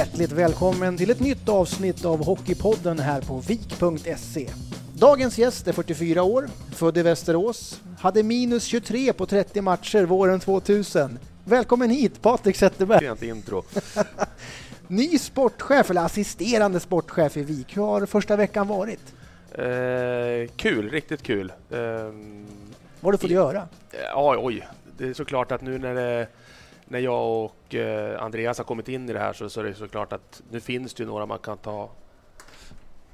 Hjärtligt välkommen till ett nytt avsnitt av Hockeypodden här på vik.se. Dagens gäst är 44 år, född i Västerås, hade minus 23 på 30 matcher våren 2000. Välkommen hit Patrik Zetterberg! Sent intro. Ny sportchef, eller assisterande sportchef i Vik. Hur har första veckan varit? Eh, kul, riktigt kul. Eh, Vad har du fått göra? ja, oj. Det är såklart att nu när, det, när jag och eh, Andreas har kommit in i det här så, så är det såklart att nu finns det ju några man kan ta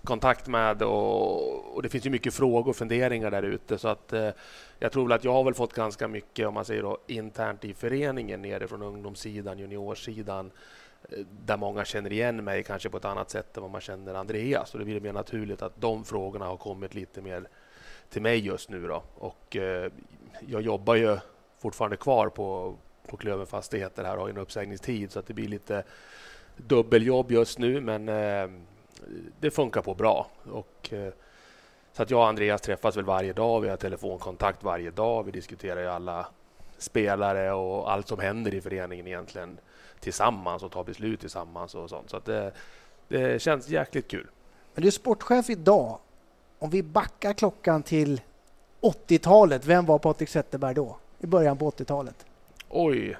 kontakt med och, och det finns ju mycket frågor och funderingar där ute så att eh, jag tror väl att jag har väl fått ganska mycket om man säger då, internt i föreningen nere från ungdomssidan, juniorsidan eh, där många känner igen mig kanske på ett annat sätt än vad man känner Andreas. Och det blir mer naturligt att de frågorna har kommit lite mer till mig just nu. Då. Och, eh, jag jobbar ju fortfarande kvar på, på Klöven Fastigheter här och har en uppsägningstid så att det blir lite dubbeljobb just nu men eh, det funkar på bra. Och, eh, så att jag och Andreas träffas väl varje dag. Vi har telefonkontakt varje dag. Vi diskuterar ju alla spelare och allt som händer i föreningen egentligen tillsammans och tar beslut tillsammans och sånt. Så att det, det känns jäkligt kul. Men du är sportchef idag. Om vi backar klockan till 80-talet, vem var Patrik Zetterberg då? I början på 80-talet? Oj,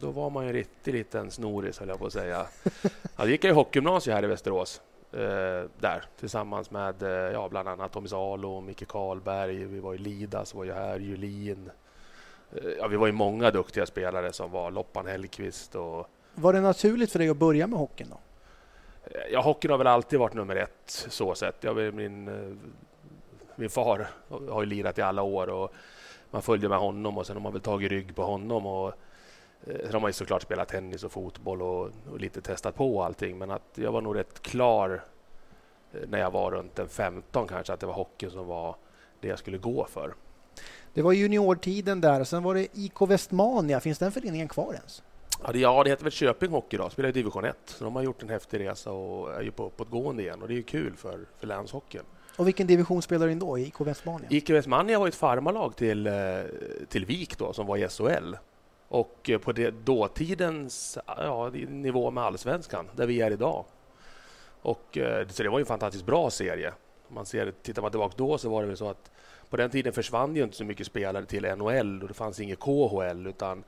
då var man ju en riktig liten snoris höll jag på att säga. Ja, gick jag i hockeygymnasiet här i Västerås. Eh, där tillsammans med eh, ja, bland annat Tommy Salo, Micke Karlberg. Vi var i Lidas, var ju här, Julin. Eh, ja, vi var ju många duktiga spelare som var Loppan Hellqvist och Var det naturligt för dig att börja med hockeyn då? Eh, Ja, hockeyn har väl alltid varit nummer ett så sett. Jag, min, eh, min far har ju lirat i alla år och man följde med honom och sen har man väl tagit rygg på honom. Och, eh, sen har man ju såklart spelat tennis och fotboll och, och lite testat på allting. Men att jag var nog rätt klar eh, när jag var runt en 15 kanske att det var hockeyn som var det jag skulle gå för. Det var juniortiden där, sen var det IK Västmania. Finns den föreningen kvar ens? Ja, det, ja, det heter väl Köping Hockey idag, spelar i division 1. Så de har gjort en häftig resa och är ju på uppåtgående igen och det är ju kul för, för länshockeyn. Och vilken division spelar du in då i IK Västmania? IK Västmania var ett farmarlag till, eh, till Vik då, som var i SHL. Och eh, på det, dåtidens ja, nivå med allsvenskan, där vi är idag. Och, eh, så det var ju en fantastiskt bra serie. Om man ser, tittar man tillbaka då så var det väl så att på den tiden försvann ju inte så mycket spelare till NHL och det fanns inget KHL utan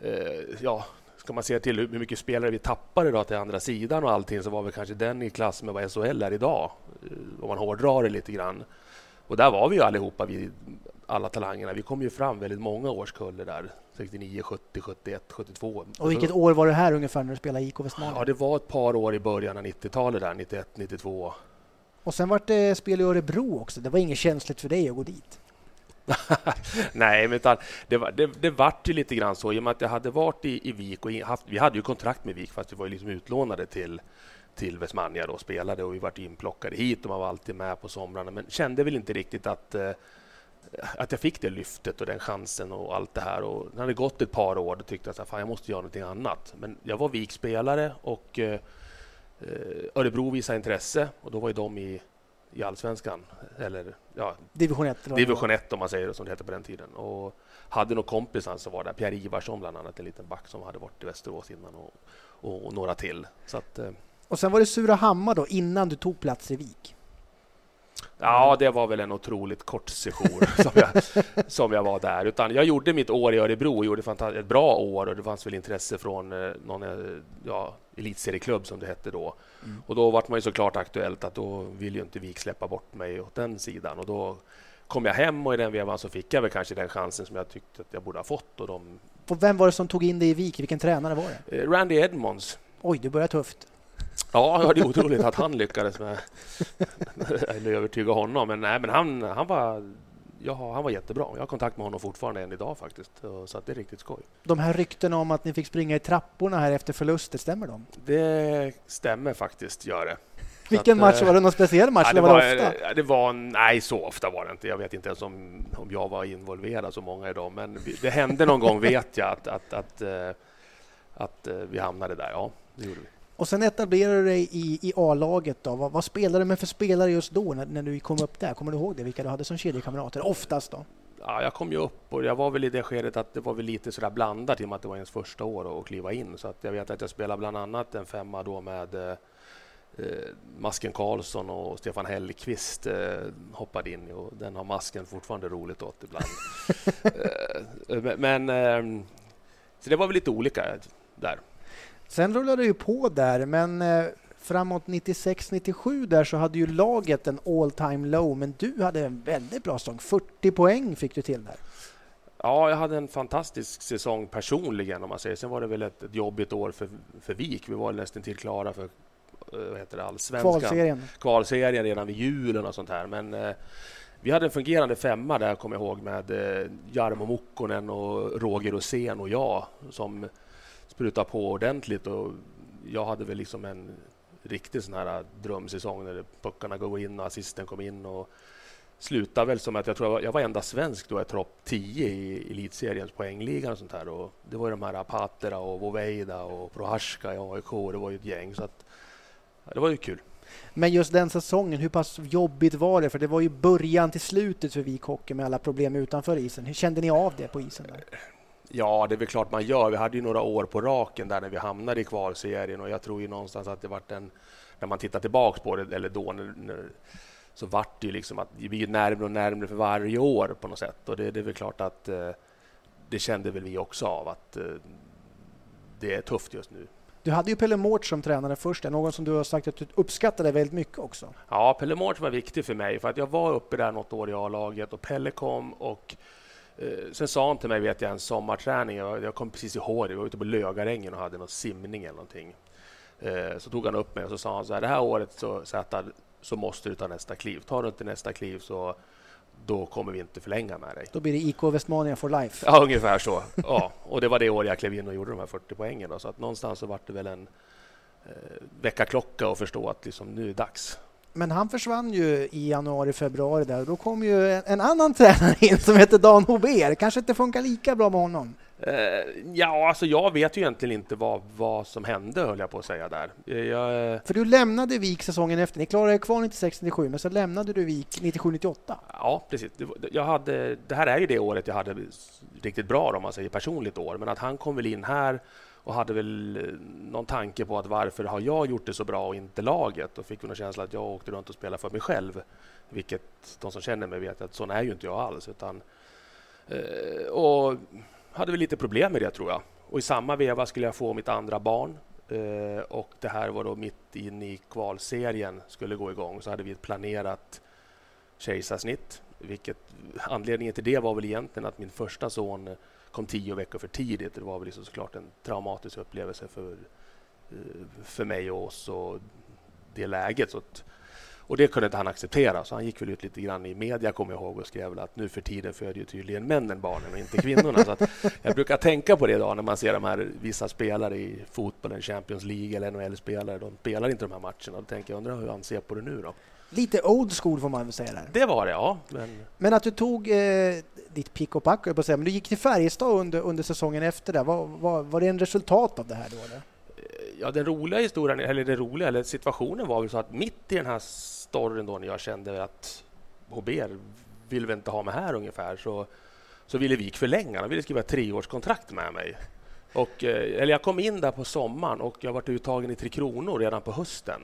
eh, ja, ska man se till hur mycket spelare vi tappade då till andra sidan och allting så var väl kanske den i klass med vad SHL är idag. eh, Om man hårdrar det lite grann. Och där var vi ju allihopa, vi, alla talangerna. Vi kom ju fram väldigt många årskullar där. 69, 70, 71, 72. Och vilket år var det här ungefär när du spelade i IK Västmania? Ja, det var ett par år i början av 90-talet där, 91, 92. Och sen vart det spel i Örebro också. Det var inget känsligt för dig att gå dit. Nej, men utan det, var, det, det vart ju lite grann så i och med att jag hade varit i, i Vik och haft, vi hade ju kontrakt med Vik fast vi var ju liksom utlånade till, till Vesmania och spelade och vi vart inplockade hit och man var alltid med på somrarna men kände väl inte riktigt att eh, att jag fick det lyftet och den chansen och allt det här. Och när det gått ett par år då tyckte jag att jag måste göra någonting annat. Men jag var Vik-spelare och eh, eh, Örebro visade intresse och då var ju de i, i allsvenskan. Eller ja, Division 1? eller vad det division var. 1 om man säger det som det hette på den tiden. Och hade nog kompisar som var där. Pierre Ivarsson bland annat, en liten back som hade varit i Västerås innan och, och, och några till. Så att, eh, Och sen var det Surahammar då, innan du tog plats i Vik. Ja, det var väl en otroligt kort session som jag, som jag var där. Utan jag gjorde mitt år i Örebro och gjorde ett bra år och det fanns väl intresse från eh, någon eh, ja, elitserieklubb som det hette då. Mm. Och då var man ju såklart aktuellt att då vill ju inte Vik släppa bort mig åt den sidan. Och då kom jag hem och i den vevan så fick jag väl kanske den chansen som jag tyckte att jag borde ha fått. Och de, Och vem var det som tog in dig i Vik? Vilken tränare var det? eh, Randy Edmonds Oj, du börjar tufft. Ja, det är otroligt att han lyckades med att övertyga honom. Men, nej, men han, han, var, ja, han var jättebra. Jag har kontakt med honom fortfarande än idag faktiskt. Så det är riktigt skoj. De här ryktena om att ni fick springa i trapporna här efter förluster, stämmer de? Det stämmer faktiskt, gör det. Vilken att, match? eh, Var det någon speciell match? Ja, det, var det ofta? det var, nej, så ofta var det inte. Jag vet inte ens om, om jag var involverad så många i dem. Men det hände någon gång, vet jag, att, att, att, eh, att eh, vi hamnade där. Ja, det gjorde vi. Och sen etablerade du dig i, i A-laget. Då. Vad, vad spelade du med för spelare just då när, när du kom upp där? Kommer du ihåg det? Vilka du hade som kedjekamrater? Oftast då? ja, jag kom ju upp och jag var väl i det skedet att det var väl lite sådär blandat i och med att det var ens första år att kliva in. Så att jag vet att jag spelade bland annat en femma då med eh, eh Masken Karlsson och Stefan Hellqvist eh, hoppade in och den har Masken fortfarande roligt åt ibland. eh, men eh, så det var väl lite olika där. Sen rullade det ju på där, men eh, framåt 96-97 där så hade ju laget en all time low, men du hade en väldigt bra säsong. 40 poäng fick du till där. Ja, jag hade en fantastisk säsong personligen om man säger. Sen var det väl ett, ett jobbigt år för, för Vik. Vi var nästan till klara för eh, vad heter det, allsvenskan. Kvalserien. Kvalserien redan vid julen och sånt här. Men eh, vi hade en fungerande femma där, kommer jag ihåg, med eh, Jarmo Mukkonen och Roger Rosén och jag som sprutade på ordentligt. Och jag hade väl liksom en riktig sån här drömsäsong när puckarna går in och assisten kom in. och slutade väl som att jag tror jag var, jag var enda svensk då i topp 10 i elitseriens poängliga och sånt här. Och det var ju de här Patera och Voveida och Prohaska i AIK. Det var ju ett gäng. Så att, det var ju kul. Men just den säsongen, hur pass jobbigt var det? För det var ju början till slutet för Vik Hockey med alla problem utanför isen. Hur kände ni av det på isen? Där? Ja, det är väl klart man gör. Vi hade ju några år på raken där när vi hamnade i kvalserien och jag tror ju någonstans att det vart en, när man tittar tillbaks på det, eller då, när, när, så vart det ju liksom att vi blir närmare och närmare för varje år på något sätt. Och det, det är väl klart att eh, det kände väl vi också av att eh, det är tufft just nu. Du hade ju Pelle Mårts som tränare först, någon som du har sagt att du uppskattade väldigt mycket också. Ja, Pelle Mårts var viktig för mig för att jag var uppe där något år i A-laget och Pelle kom och sen sa han till mig, vet jag, en sommarträning. Jag, kom precis ihåg det. Vi var ute på Lögarängen och hade någon simning eller någonting. Eh, så tog han upp mig och så sa han så här, det här året så, så, att, så måste du ta nästa kliv. Tar du inte nästa kliv så då kommer vi inte förlänga med dig. Då blir det IK Westmania for life. Ja, ungefär så. Ja, och det var det år jag klev in och gjorde de här 40 poängen. Då, så att någonstans så var det väl en eh, väckarklocka och förstå att liksom, nu är det dags. Men han försvann ju i januari, februari där. Då kom ju en, en annan tränare in som heter Dan Hober. Kanske inte funkar lika bra med honom? Uh, ja, alltså jag vet ju egentligen inte vad, vad som hände, höll jag på att säga där. Eh, jag, uh... För du lämnade Vik säsongen efter. Ni klarade er kvar 96-97, men så lämnade du Vik 97-98. Ja, precis. Jag hade, det här är ju det året jag hade riktigt bra, om man säger personligt år. Men att han kom väl in här och hade väl eh, någon tanke på att varför har jag gjort det så bra och inte laget? Och fick väl en känsla att jag åkte runt och spelade för mig själv. Vilket de som känner mig vet att sån är ju inte jag alls. Utan, eh, och hade väl lite problem med det tror jag. Och i samma veva skulle jag få mitt andra barn. Eh, och det här var då mitt in i kvalserien skulle gå igång. Så hade vi ett planerat kejsarsnitt. Vilket, anledningen till det var väl egentligen att min första son kom tio veckor för tidigt. Det var väl liksom såklart en traumatisk upplevelse för, eh, för mig och oss och det läget. Så att, och det kunde inte han acceptera, så han gick väl ut lite grann i media, kommer jag ihåg, och skrev att nu för tiden föder ju tydligen männen barnen och inte kvinnorna. så jag brukar tänka på det idag när man ser de här vissa spelare i fotbollen, Champions League eller NHL-spelare. De spelar inte de här matcherna. Då tänker jag, undrar hur han ser på det nu då? Lite old school får man väl säga där. Det var det, ja. Men, men att du tog eh, ditt pick och pack, på säga, men du gick till Färjestad under, under säsongen efter det. Var, var, var det en resultat av det här då? Eller? Ja, den roliga historien, eller den roliga, eller situationen var väl så att mitt i den här storyn då när jag kände att HB vill väl inte ha mig här ungefär, så, så ville Vik förlänga. Han ville skriva ett treårskontrakt med mig. Och, eh, eller jag kom in där på sommaren och jag varit uttagen i Tre Kronor redan på hösten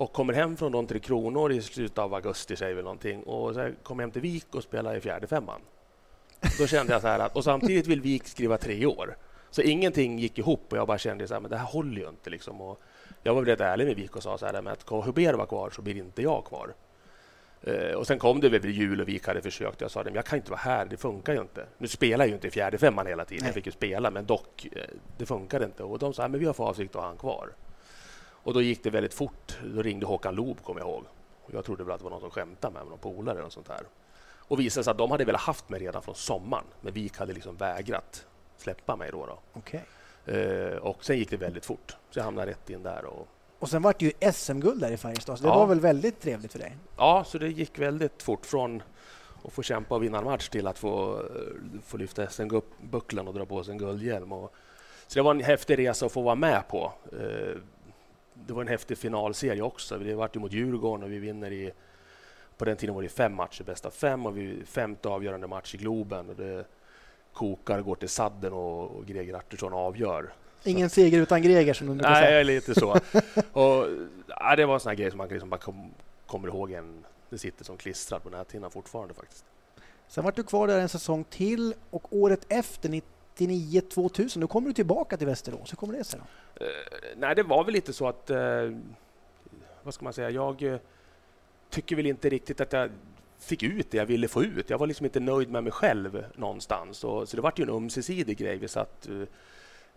och kommer hem från de Tre Kronor i slutet av augusti, säger vi någonting, och så kommer hem till Vik och spelar i fjärde femman. Då kände jag så här att, och samtidigt vill Vik skriva tre år. Så ingenting gick ihop och jag bara kände så här, men det här håller ju inte. Liksom. Och jag var väldigt ärlig med Vik och sa så här, men att Huber var kvar så blir inte jag kvar. Uh, och sen kom det väl jul och Vik hade försökt. Jag sa att jag kan inte vara här, det funkar ju inte. Nu spelar jag ju inte i fjärde femman hela tiden, jag fick ju spela, men dock, uh, det funkar inte. Och de sa, men vi har för avsikt att ha han kvar. Och då gick det väldigt fort. Då ringde Håkan Loob, kommer jag ihåg. Och jag trodde väl att det var någon som skämtade med mig, någon polare eller sånt här. Och visade sig att de hade velat haft mig redan från sommaren, men Vik hade liksom vägrat släppa mig då. då. Okay. Eh, och sen gick det väldigt fort, så jag hamnade rätt in där. Och, och sen var det ju SM-guld där i Färjestad, så det ja. var väl väldigt trevligt för dig? Ja, så det gick väldigt fort från att få kämpa och vinna en match till att få, eh, få lyfta SM-bucklan och dra på sig en guldhjälm. Och, så det var en häftig resa att få vara med på. Eh, det var en häftig finalserie också. Det vart mot Djurgården och vi vinner i på den tiden var det fem matcher, bäst av fem och vi femte avgörande match i Globen. Och det kokar, går till sadden och, och Greger Artursson avgör. Ingen seger utan Greger som du brukar säga. Nej, lite så. och, ja, det var en sån här grej som man liksom bara kom, kommer ihåg. En, det sitter som klistrat på näthinnan fortfarande faktiskt. Sen var du kvar där en säsong till och året efter, 99-2000, då kommer du tillbaka till Västerås. Hur kommer det sig? Då? Eh, nej, det var väl lite så att... Eh, vad ska man säga? Jag eh, tycker väl inte riktigt att jag fick ut det jag ville få ut. Jag var liksom inte nöjd med mig själv någonstans. Och, så det var ju en ömsesidig grej. Vi satt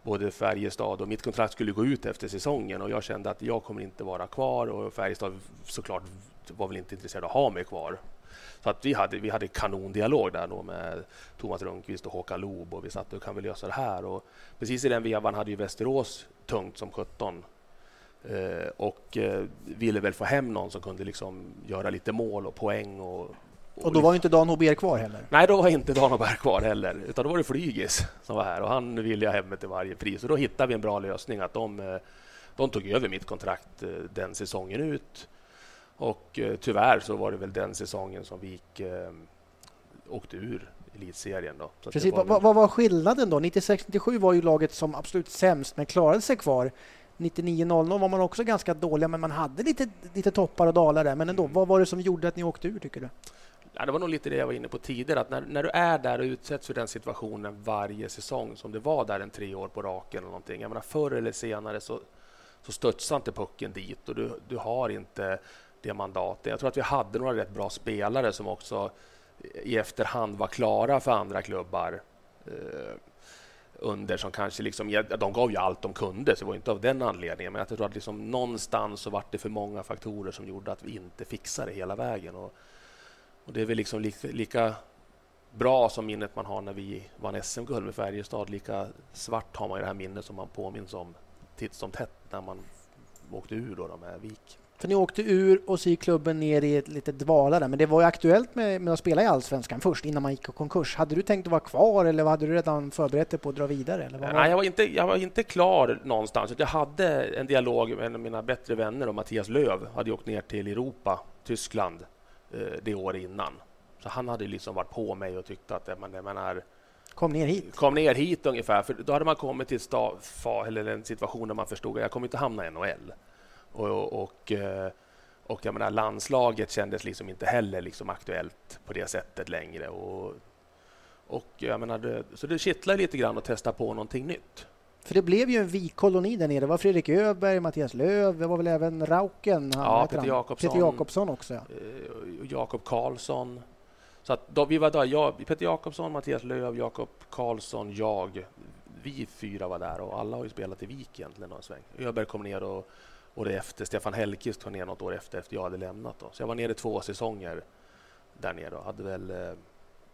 både Färjestad och mitt kontrakt skulle gå ut efter säsongen och jag kände att jag kommer inte vara kvar och Färjestad såklart var väl inte intresserad av att ha mig kvar. Så att vi hade, vi hade kanondialog där då med Thomas Rundqvist och Håkan Loob och vi satt och kan vi lösa det här? Och precis i den vevan hade ju Västerås tungt som 17 eh, och eh, ville väl få hem någon som kunde liksom göra lite mål och poäng och och då var inte Dan Hober kvar heller? Nej, då var inte Dan Hober kvar heller, utan då var det Flygis som var här och han ville jag hem till varje pris. Och då hittade vi en bra lösning att de, eh, de tog över mitt kontrakt den säsongen ut. Och eh, tyvärr så var det väl den säsongen som vi gick, eh, åkte ur elitserien. Då. Så Precis. Var... Vad, var skillnaden då? 96-97 var ju laget som absolut sämst, men klarade sig kvar. 99-00 var man också ganska dåliga, men man hade lite, lite toppar och dalar där. Men ändå, vad var det som gjorde att ni åkte ur, tycker du? Ja, det var nog lite det jag var inne på tidigare, att när, när du är där och utsätts för den situationen varje säsong, som det var där en tre år på raken eller någonting. Jag menar, förr eller senare så, så studsar inte pucken dit och du, du har inte det mandatet. Jag tror att vi hade några rätt bra spelare som också i efterhand var klara för andra klubbar eh, under som kanske liksom, de gav ju allt de kunde, så det var inte av den anledningen. Men jag tror att liksom någonstans så var det för många faktorer som gjorde att vi inte fixade det hela vägen. Och, och det är väl liksom lika, lika, bra som minnet man har när vi vann SM-guld med Färjestad. Lika svart har man ju det här minnet som man påminns om titt som tätt när man åkte ur då här. Vik. För ni åkte ur och så gick klubben ner i ett litet dvala men det var ju aktuellt med, med, att spela i Allsvenskan först innan man gick i konkurs. Hade du tänkt att vara kvar eller hade du redan förberett dig på att dra vidare? Eller vad Nej, jag var, inte, jag var inte klar någonstans. Jag hade en dialog med en av mina bättre vänner och Mattias Löv hade åkt ner till Europa, Tyskland, eh, det år innan. Så han hade liksom varit på mig och tyckt att man, man är Kom ner hit. Kom ner hit ungefär, för då hade man kommit till sta, eller en situation där man förstod att jag kommer inte hamna i NHL. Och, och, eh, och jag menar, landslaget kändes liksom inte heller liksom aktuellt på det sättet längre. Och, och jag menar, det, så det kittlar lite grann att testa på någonting nytt. För det blev ju en vikkoloni där nere. Det var Fredrik Öberg, Mattias Löv, det var väl även Rauken? ja, Peter Jakobsson. Peter Jakobsson också. Ja. Eh, Jakob Karlsson. Så att då, vi var där, jag, Peter Jakobsson, Mattias Löv, Jakob Karlsson, jag. Vi fyra var där och alla har ju spelat i Vik egentligen. Öberg kom ner och året efter. Stefan Hellqvist tog ner något år efter, efter jag hade lämnat. Då. Så jag var nere två säsonger där nere och hade väl... Eh,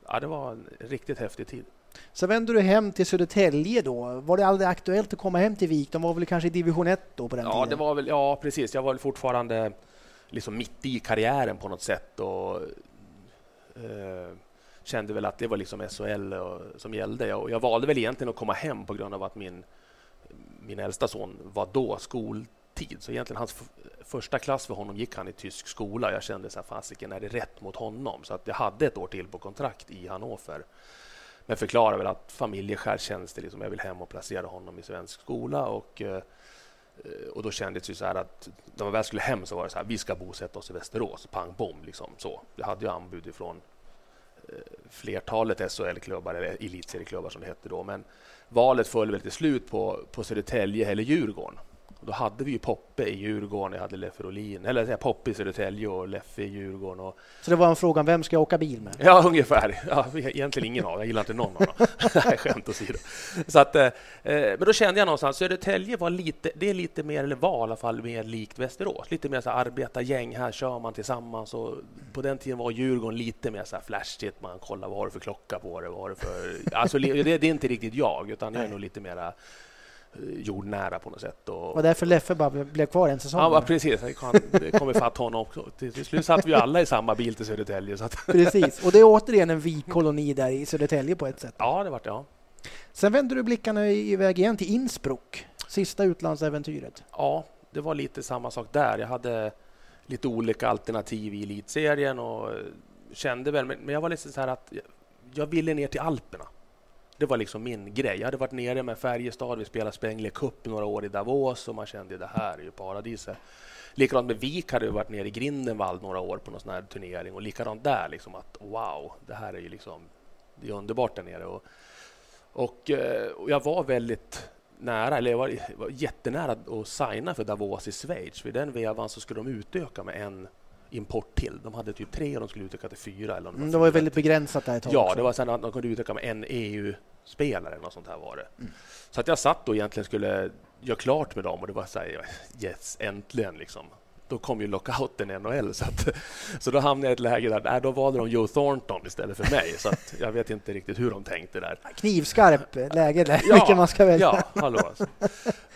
ja, det var en riktigt häftig tid. Så vände du hem till Södertälje då. Var det aldrig aktuellt att komma hem till Vik? De var väl kanske i division 1 då på den ja, tiden? Det var väl, ja, precis. Jag var väl fortfarande liksom mitt i karriären på något sätt och eh, kände väl att det var liksom SHL och, som gällde. Och jag valde väl egentligen att komma hem på grund av att min, min äldsta son var då skol tid. Så egentligen hans första klass för honom gick han i tysk skola. Jag kände så här, fasiken, är det rätt mot honom? Så att jag hade ett år till på kontrakt i Hannover. Men förklarade väl att familjeskäl känns det liksom, jag vill hem och placera honom i svensk skola. Och, eh, och då kändes det så här att när man väl skulle hem så var det så här, vi ska bosätta oss i Västerås, pang bom. Liksom, så. Jag hade ju anbud ifrån eh, flertalet SHL-klubbar, eller elitserieklubbar som det hette då. Men valet föll väl till slut på, på Södertälje eller Djurgården. Och då hade vi ju Poppe i Djurgården, jag hade Leffe Rolin, eller säga, Poppe i Södertälje och Leffe i Djurgården. Och... Så det var en fråga, vem ska jag åka bil med? Ja, ungefär. Ja, egentligen ingen av dem. Jag gillar inte någon av dem. Nej, skämt åsido. Så att, eh, men då kände jag någonstans, Södertälje var lite, det är lite mer, eller var i alla fall, mer likt Västerås. Lite mer så här arbetargäng, här kör man tillsammans. Och på den tiden var Djurgården lite mer så här flashigt, man kollar vad har du för klocka på det, vad har du för... Alltså, det, det är inte riktigt jag, utan jag är nog lite mera Eh, jordnära på något sätt. Och, och därför Leffe bara blev kvar en säsong? Ja, precis. Det kom ifatt honom också. Till slut satt vi alla i samma bil till Södertälje. Så att precis, och det är återigen en vikkoloni där i Södertälje på ett sätt. Ja, det vart det. Ja. Sen vände du blickarna iväg igen till Innsbruck, sista utlandsäventyret. Ja, det var lite samma sak där. Jag hade lite olika alternativ i elitserien och kände väl, men jag var lite så här att jag ville ner till Alperna. Det var liksom min grej. Jag hade varit nere med Färjestad, vi spelade Spengler Cup några år i Davos och man kände det här är ju paradiset. Likadant med Vik hade vi varit nere i Grindenwald några år på någon sån här turnering och likadant där liksom att wow, det här är ju liksom det är underbart där nere. Och, och, eh, och jag var väldigt nära, eller jag var, var jättenära att signa för Davos i Schweiz. Vid den vevan så skulle de utöka med en import till. De hade typ tre och de skulle utöka till fyra. Eller mm, det var väldigt begränsat där ett tag. Ja, också. det var sen att de kunde utöka med en EU-spelare. Något sånt här var det. Mm. Så att jag satt och egentligen skulle göra klart med dem och det var så här, yes, äntligen liksom då kom ju lockouten i NHL. Så, att, så då hamnade jag i ett läge där äh, då valde de Joe Thornton istället för mig. Så att, jag vet inte riktigt hur de tänkte där. Knivskarp läge där, ja, vilken man ska välja. Ja, hallå. Alltså.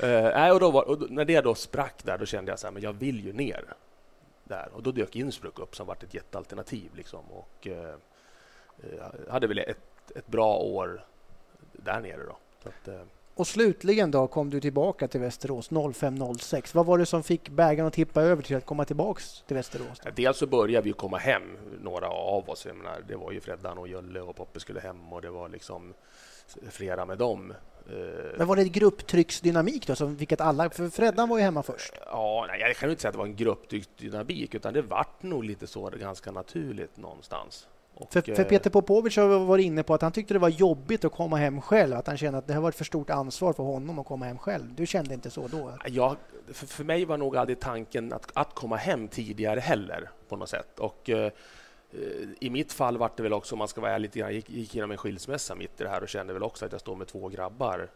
uh, och, då var, och när det då sprack där, då kände jag så här, men jag vill ju ner där. Och då dök Innsbruck upp som varit ett jättealternativ. Liksom. Och, uh, hade väl ett, ett bra år där nere. Då. Att, uh, och slutligen då kom du tillbaka till Västerås 05.06. Vad var det som fick bägaren att tippa över till att komma tillbaks till Västerås? Då? Dels så började vi komma hem, några av oss. Jag menar, det var ju Freddan och Jölle och Poppe skulle hem och det var liksom flera med dem. Eh, Men var det grupptrycksdynamik då som fick att alla... För Freddan var ju hemma först. Ja, nej, jag kan inte säga att det var en grupptrycksdynamik utan det vart nog lite så ganska naturligt någonstans. Och, för, för, eh, Peter Popovic har varit inne på att han tyckte det var jobbigt att komma hem själv, att han kände att det har varit för stort ansvar för honom att komma hem själv. Du kände inte så då? Ja, för, för mig var nog aldrig tanken att, att komma hem tidigare heller på något sätt. Och, eh, i mitt fall var det väl också, om man ska vara ärlig, jag gick, gick igenom en skilsmässa mitt i det här och kände väl också att jag står med två grabbar,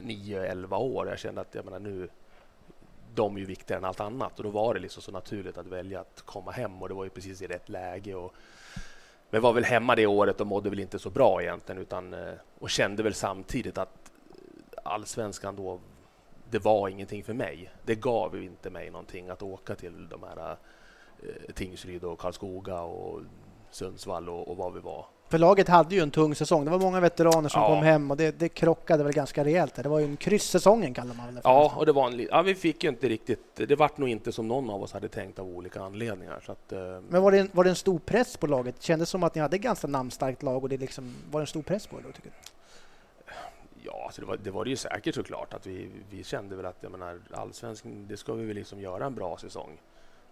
9-11 år. Jag kände att jag menar, nu, de är ju viktigare än allt annat och då var det liksom så naturligt att välja att komma hem och det var ju precis i rätt läge. Och, men var väl hemma det året och mådde väl inte så bra egentligen utan, eh, och kände väl samtidigt att allsvenskan då, det var ingenting för mig. Det gav ju inte mig någonting att åka till de här eh, Tingsryd och Karlskoga och Sundsvall och, och vad vi var. För laget hade ju en tung säsong. Det var många veteraner som ja. kom hem och det, det krockade väl ganska rejält. Det var ju en krysssäsongen kallar man det Ja, och det var en, ja, vi fick ju inte riktigt... Det vart nog inte som någon av oss hade tänkt av olika anledningar. Så att, eh. Men var det, en, var det en stor press på laget? Det kändes som att ni hade ett ganska namnstarkt lag och det liksom, var det en stor press på det tycker du? Ja, alltså det, var, det var det ju säkert såklart. Att vi, vi kände väl att jag menar, allsvenskan, det ska vi väl liksom göra en bra säsong.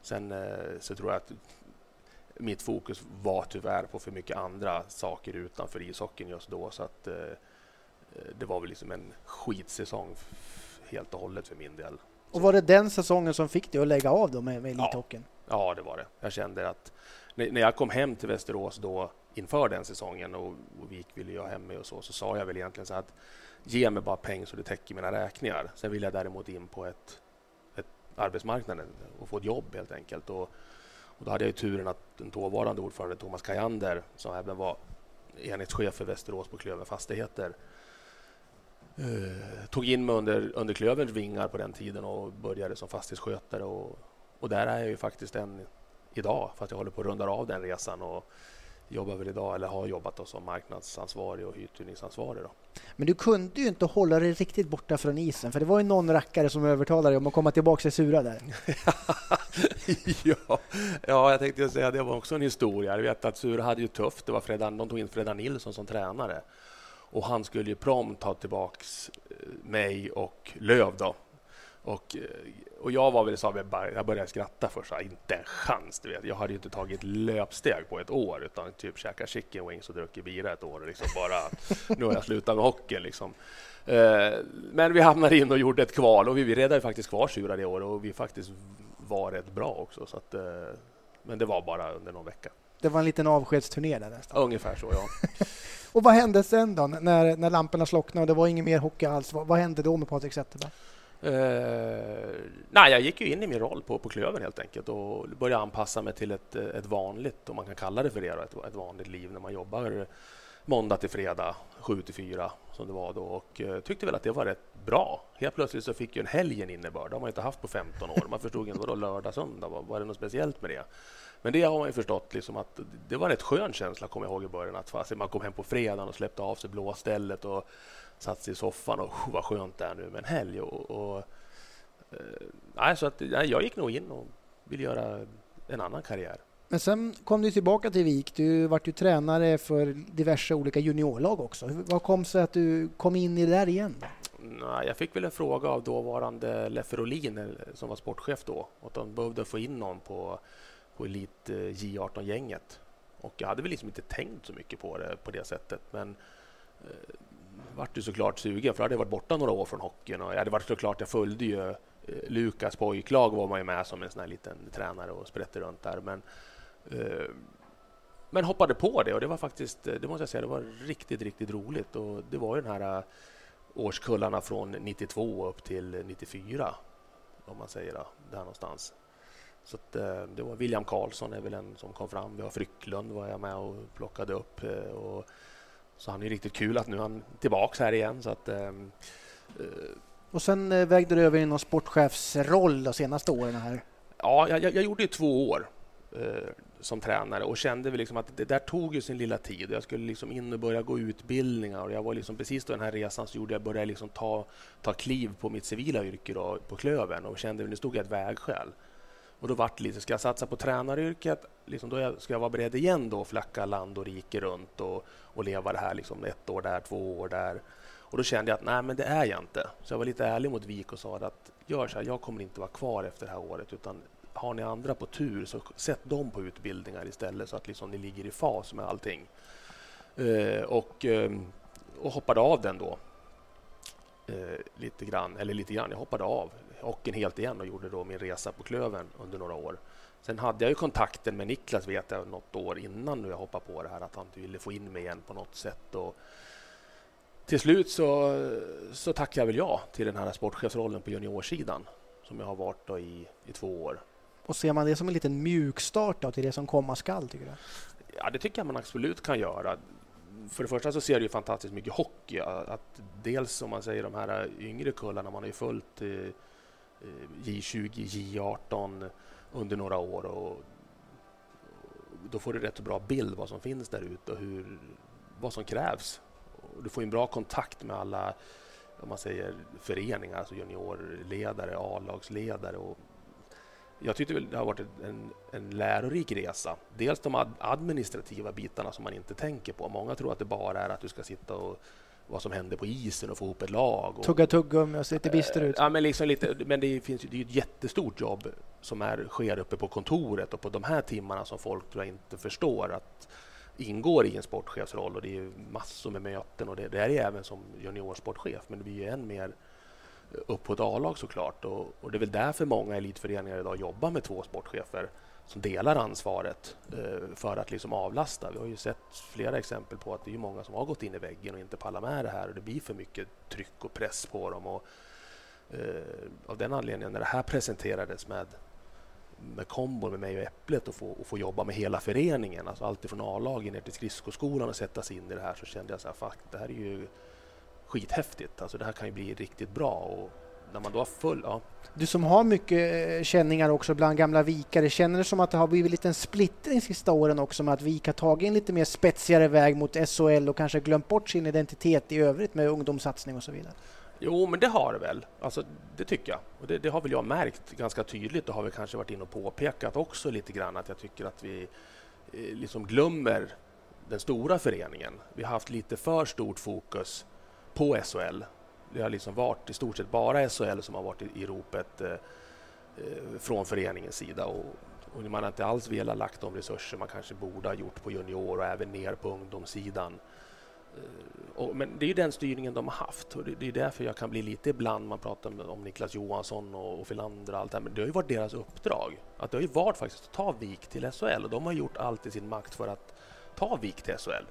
Sen eh, så tror jag att mitt fokus var tyvärr på för mycket andra saker utanför ishockeyn just då. Så att, eh, det var väl liksom en skitsäsong helt och hållet för min del. Och var det den säsongen som fick dig att lägga av då med, med elithockeyn? Ja. ja, det var det. Jag kände att när jag kom hem till Västerås då inför den säsongen och, och Vik ville jag hem med och så, så sa jag väl egentligen så att ge mig bara pengar så det täcker mina räkningar. Sen vill jag däremot in på ett, ett arbetsmarknaden och få ett jobb helt enkelt. Och, och då hade jag turen att den dåvarande ordförande Thomas Kajander, som även var enhetschef för Västerås på Klöver Fastigheter, eh, tog in mig under, under Klöverns vingar på den tiden och började som fastighetsskötare. Och, och där är jag ju faktiskt än idag, för att jag håller på att runda av den resan. Och, jobbar väl idag, eller har jobbat då, som marknadsansvarig och hyrtillningsansvarig. Då. Men du kunde ju inte hålla dig riktigt borta från isen, för det var ju någon rackare som övertalade dig om att komma tillbaka till Sura där. ja, ja, jag tänkte säga det var också en historia. Jag vet att Sura hade ju tufft. Det var Fredan, de tog in Fredan Nilsson som tränare och han skulle ju prompt ta tillbaks eh, mig och Löv då. Och, eh, och jag var väl så jag började skratta först, inte en chans. Du vet. Jag hade ju inte tagit löpsteg på ett år utan typ käkat chicken wings och druckit bira ett år. Liksom bara, nu har jag slutat med hockeyn. Liksom. Eh, men vi hamnade in och gjorde ett kval och vi, vi räddade faktiskt kvar Sura det året och vi faktiskt var rätt bra också. Så att, eh, men det var bara under någon vecka. Det var en liten avskedsturné där nästan? Ungefär så, ja. och vad hände sen då, när, när lamporna slocknade och det var ingen mer hockey alls? Vad, vad hände då med Patrik Zetterberg? Uh, nej, jag gick ju in i min roll på, på Klöver helt enkelt och började anpassa mig till ett, eh, ett vanligt, om man kan kalla det för det, ett, ett vanligt liv när man jobbar måndag till fredag, 7 till 4 som det var då och uh, tyckte väl att det var rätt bra. Helt plötsligt så fick ju en helg en innebörd. Det har man inte haft på 15 år. Man förstod inte, vadå lördag, söndag? Var, var det något speciellt med det? Men det har man ju förstått liksom att det var en rätt skön känsla, kommer jag ihåg i början, att fast man kom hem på fredagen och släppte av sig blåstället och satt sig i soffan och vad skönt det är nu med en helg. Och, och, eh, nej, så att, nej, jag gick nog in och vill göra en annan karriär. Men sen kom du tillbaka till Vik. Du vart ju tränare för diverse olika juniorlag också. Vad kom sig att du kom in i det där igen? Nej, jag fick väl en fråga av dåvarande Leffe Rolin som var sportchef då. Att de behövde få in någon på, på Elit eh, J18-gänget. Och jag hade väl liksom inte tänkt så mycket på det på det sättet. Men eh, vart ju såklart sugen för jag hade varit borta några år från hockeyn och jag hade varit såklart, jag följde ju eh, Lukas pojklag var man ju med som en sån här liten tränare och sprätte runt där. Men, eh, men hoppade på det och det var faktiskt, eh, det måste jag säga, det var riktigt, riktigt roligt och det var ju den här eh, årskullarna från 92 upp till 94 om man säger det där någonstans. Så att, det var William Karlsson är väl en som kom fram. Vi har Frycklund var jag med och plockade upp. Och så han är riktigt kul att nu är han tillbaks här igen. Så att, eh, och sen eh, vägde du över i någon sportchefsroll de senaste åren här? Ja, jag, jag gjorde två år eh, som tränare och kände väl liksom att det där tog ju sin lilla tid. Jag skulle liksom in och börja gå utbildningar och jag var liksom precis då den här resan så gjorde jag började liksom ta, ta kliv på mitt civila yrke då, på Klövern och kände att nu stod jag ett vägskäl. Och då vart det lite, ska jag satsa på tränaryrket? Liksom då ska jag vara beredd igen då att flacka land och rike runt och, och leva det här liksom ett år där, två år där. Och då kände jag att nej, men det är jag inte. Så jag var lite ärlig mot Vik och sa att gör så här, jag kommer inte vara kvar efter det här året utan har ni andra på tur så sätt dem på utbildningar istället så att liksom ni ligger i fas med allting. Eh, och, eh, och hoppade av den då. Eh, lite grann, eller lite grann, jag hoppade av hockeyn helt igen och gjorde då min resa på Klövern under några år. Sen hade jag ju kontakten med Niklas vet jag något år innan jag hoppade på det här att han ville få in mig igen på något sätt. Och till slut så, så tackade jag väl ja till den här sportchefsrollen på juniorsidan som jag har varit i, i två år. Och ser man det som en liten mjukstart då, till det som komma skall? Tycker du? Ja, det tycker jag man absolut kan göra. För det första så ser du ju fantastiskt mycket hockey. Att dels om man säger de här yngre kullarna, man har ju följt Eh, J20, J18 under några år och då får du rätt bra bild vad som finns där ute och hur, vad som krävs. Du får en bra kontakt med alla om man säger föreningar, alltså juniorledare, A-lagsledare och jag tyckte väl det har varit en, en lärorik resa. Dels de administrativa bitarna som man inte tänker på. Många tror att det bara är att du ska sitta och vad som händer på isen och få ihop ett lag. Och, Tugga tuggummi och se lite bister ut. Ja, men, liksom lite, men det finns det är ett jättestort jobb som är, sker uppe på kontoret och på de här timmarna som folk tror jag inte förstår att ingår i en sportchefsroll och det är massor med möten och det, det är även som juniorsportchef men det blir ju än mer upp på ett A-lag såklart och, och det är väl därför många elitföreningar idag jobbar med två sportchefer som delar ansvaret eh, för att liksom avlasta. Vi har ju sett flera exempel på att det är många som har gått in i väggen och inte pallar med det här och det blir för mycket tryck och press på dem. Och, eh, av den anledningen, när det här presenterades med med kombon med mig och Äpplet och få, och få jobba med hela föreningen, alltså allt från A-laget ner till skridskoskolan och sätta sig in i det här så kände jag så här, fuck, det här är ju skithäftigt. Alltså det här kan ju bli riktigt bra och när man då har full... Ja. Du som har mycket eh, känningar också bland gamla vikare, känner du som att det har blivit lite en splittring sista åren också med att Vik har tagit en lite mer spetsigare väg mot SHL och kanske glömt bort sin identitet i övrigt med ungdomssatsning och så vidare? Jo, men det har det väl. Alltså, det tycker jag. Och det, det, har väl jag märkt ganska tydligt. Det har vi kanske varit inne och påpekat också lite grann att jag tycker att vi eh, liksom glömmer den stora föreningen. Vi har haft lite för stort fokus på SHL det har liksom varit i stort sett bara SHL som har varit i, i ropet eh, eh, från föreningens sida. Och, och man har inte alls velat lagt de resurser man kanske borde ha gjort på junior och även ner på ungdomssidan. Eh, och, men det är ju den styrningen de har haft och det, det, är därför jag kan bli lite ibland, man pratar om Niklas Johansson och, och Filander och allt det här, men det har ju varit deras uppdrag. Att det har ju varit faktiskt att ta Vik till SHL och de har gjort allt i sin makt för att ta Vik till SHL.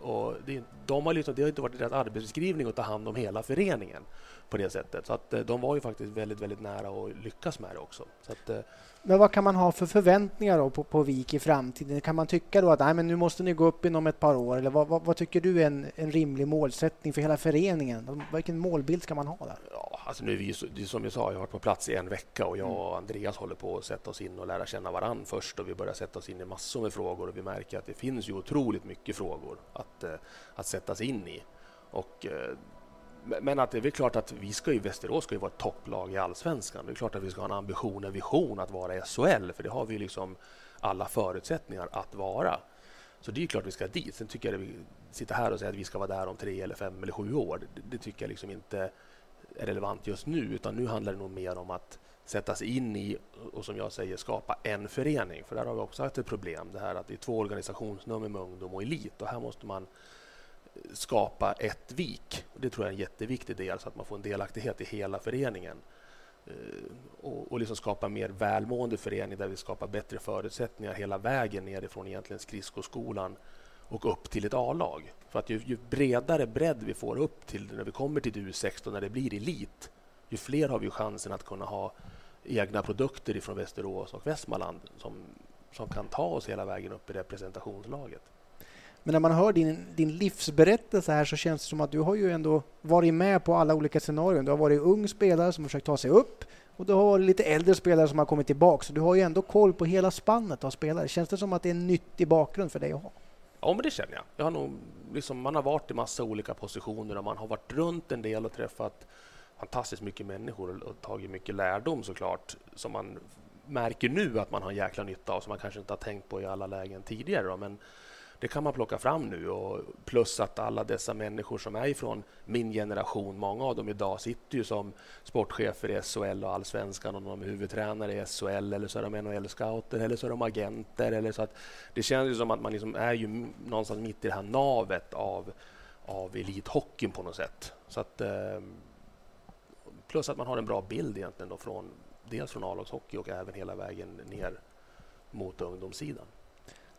Och det, de har liksom, det har inte varit deras arbetsbeskrivning att ta hand om hela föreningen på det sättet. Så att eh, de var ju faktiskt väldigt, väldigt nära att lyckas med det också. Så att, eh, men vad kan man ha för förväntningar då på, på VIK i framtiden? Kan man tycka då att nej, men nu måste ni gå upp inom ett par år? Eller vad, vad, vad tycker du är en, en, rimlig målsättning för hela föreningen? Vilken målbild ska man ha där? Ja, alltså nu är vi, det är som jag sa, jag har varit på plats i en vecka och jag och mm. Andreas håller på att sätta oss in och lära känna varann först och vi börjar sätta oss in i massor med frågor och vi märker att det finns ju otroligt mycket frågor att, eh, att sätta sig in i. Och eh, Men att det är väl klart att vi ska i Västerås ska ju vara ett topplag i allsvenskan. Det är klart att vi ska ha en ambition, en vision att vara SHL, för det har vi liksom alla förutsättningar att vara. Så det är klart att vi ska dit. Sen tycker jag att vi sitter här och säger att vi ska vara där om tre eller fem eller sju år. Det, det tycker jag liksom inte är relevant just nu, utan nu handlar det nog mer om att sätta sig in i och som jag säger skapa en förening. För där har vi också haft ett problem, det här att det är två organisationsnummer med ungdom och elit och här måste man eh, skapa ett vik. Det tror jag är en jätteviktig del så att man får en delaktighet i hela föreningen. Eh, och, och liksom skapa en mer välmående förening där vi skapar bättre förutsättningar hela vägen nerifrån egentligen skridskoskolan och upp till ett A-lag. För att ju, ju, bredare bredd vi får upp till när vi kommer till U16, när det blir elit, ju fler har vi chansen att kunna ha egna produkter ifrån Västerås och Västmanland som, som kan ta oss hela vägen upp i representationslaget. Men när man hör din, din livsberättelse här så känns det som att du har ju ändå varit med på alla olika scenarion. Du har varit ung spelare som har försökt ta sig upp och du har varit lite äldre spelare som har kommit tillbaka. Så du har ju ändå koll på hela spannet av spelare. Känns det som att det är en nyttig bakgrund för dig att ha? Ja, men det känner jag. jag har nog, liksom, man har varit i massa olika positioner och man har varit runt en del och träffat fantastiskt mycket människor och tagit mycket lärdom såklart som man märker nu att man har en jäkla nytta av som man kanske inte har tänkt på i alla lägen tidigare. Då. Men det kan man plocka fram nu. Och plus att alla dessa människor som är ifrån min generation, många av dem idag sitter ju som sportchefer i SHL och allsvenskan och de är huvudtränare i SHL eller så är de NHL-scouter eller så är de agenter. Eller så att det känns ju som att man liksom är ju någonstans mitt i det här navet av, av elithockeyn på något sätt. Så att, eh, plus att man har en bra bild egentligen då från dels från A-lagshockey och även hela vägen ner mot ungdomssidan.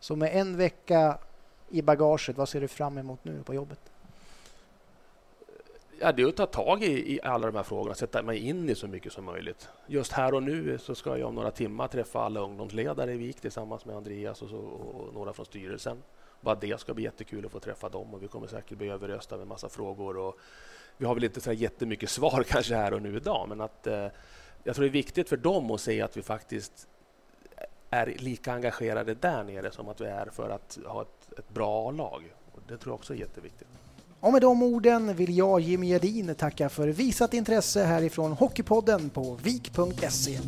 Så med en vecka i bagaget, vad ser du fram emot nu på jobbet? Ja, det är att ta tag i, i alla de här frågorna, sätta mig in i så mycket som möjligt. Just här och nu så ska jag om några timmar träffa alla ungdomsledare i Vik tillsammans med Andreas och, så, och några från styrelsen. Bara det ska bli jättekul att få träffa dem och vi kommer säkert bli överösta med massa frågor. Och vi har väl inte så jättemycket svar kanske här och nu idag, men att eh, jag tror det är viktigt för dem att se att vi faktiskt är lika engagerade där nere som att vi är för att ha ett, ett bra lag. Det tror jag också är jätteviktigt. Och med de orden vill jag, Jimmy Gedin, tacka för visat intresse härifrån Hockeypodden på vik.se.